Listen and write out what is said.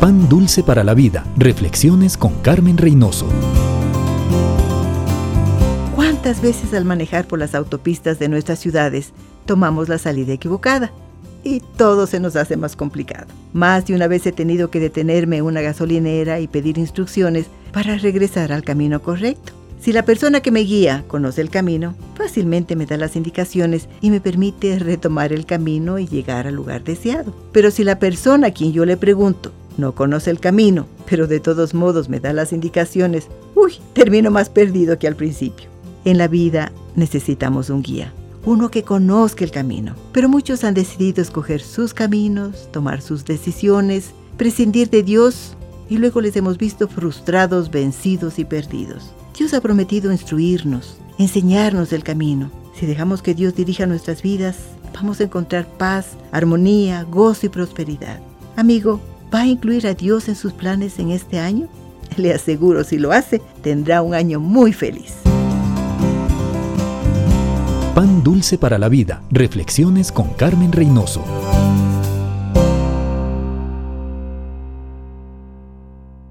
Pan Dulce para la Vida. Reflexiones con Carmen Reynoso. ¿Cuántas veces al manejar por las autopistas de nuestras ciudades tomamos la salida equivocada? Y todo se nos hace más complicado. Más de una vez he tenido que detenerme en una gasolinera y pedir instrucciones para regresar al camino correcto. Si la persona que me guía conoce el camino, fácilmente me da las indicaciones y me permite retomar el camino y llegar al lugar deseado. Pero si la persona a quien yo le pregunto no conoce el camino, pero de todos modos me da las indicaciones, uy, termino más perdido que al principio. En la vida necesitamos un guía, uno que conozca el camino, pero muchos han decidido escoger sus caminos, tomar sus decisiones, prescindir de Dios y luego les hemos visto frustrados, vencidos y perdidos. Dios ha prometido instruirnos, enseñarnos el camino. Si dejamos que Dios dirija nuestras vidas, vamos a encontrar paz, armonía, gozo y prosperidad. Amigo, ¿Va a incluir a Dios en sus planes en este año? Le aseguro, si lo hace, tendrá un año muy feliz. Pan dulce para la vida. Reflexiones con Carmen Reynoso.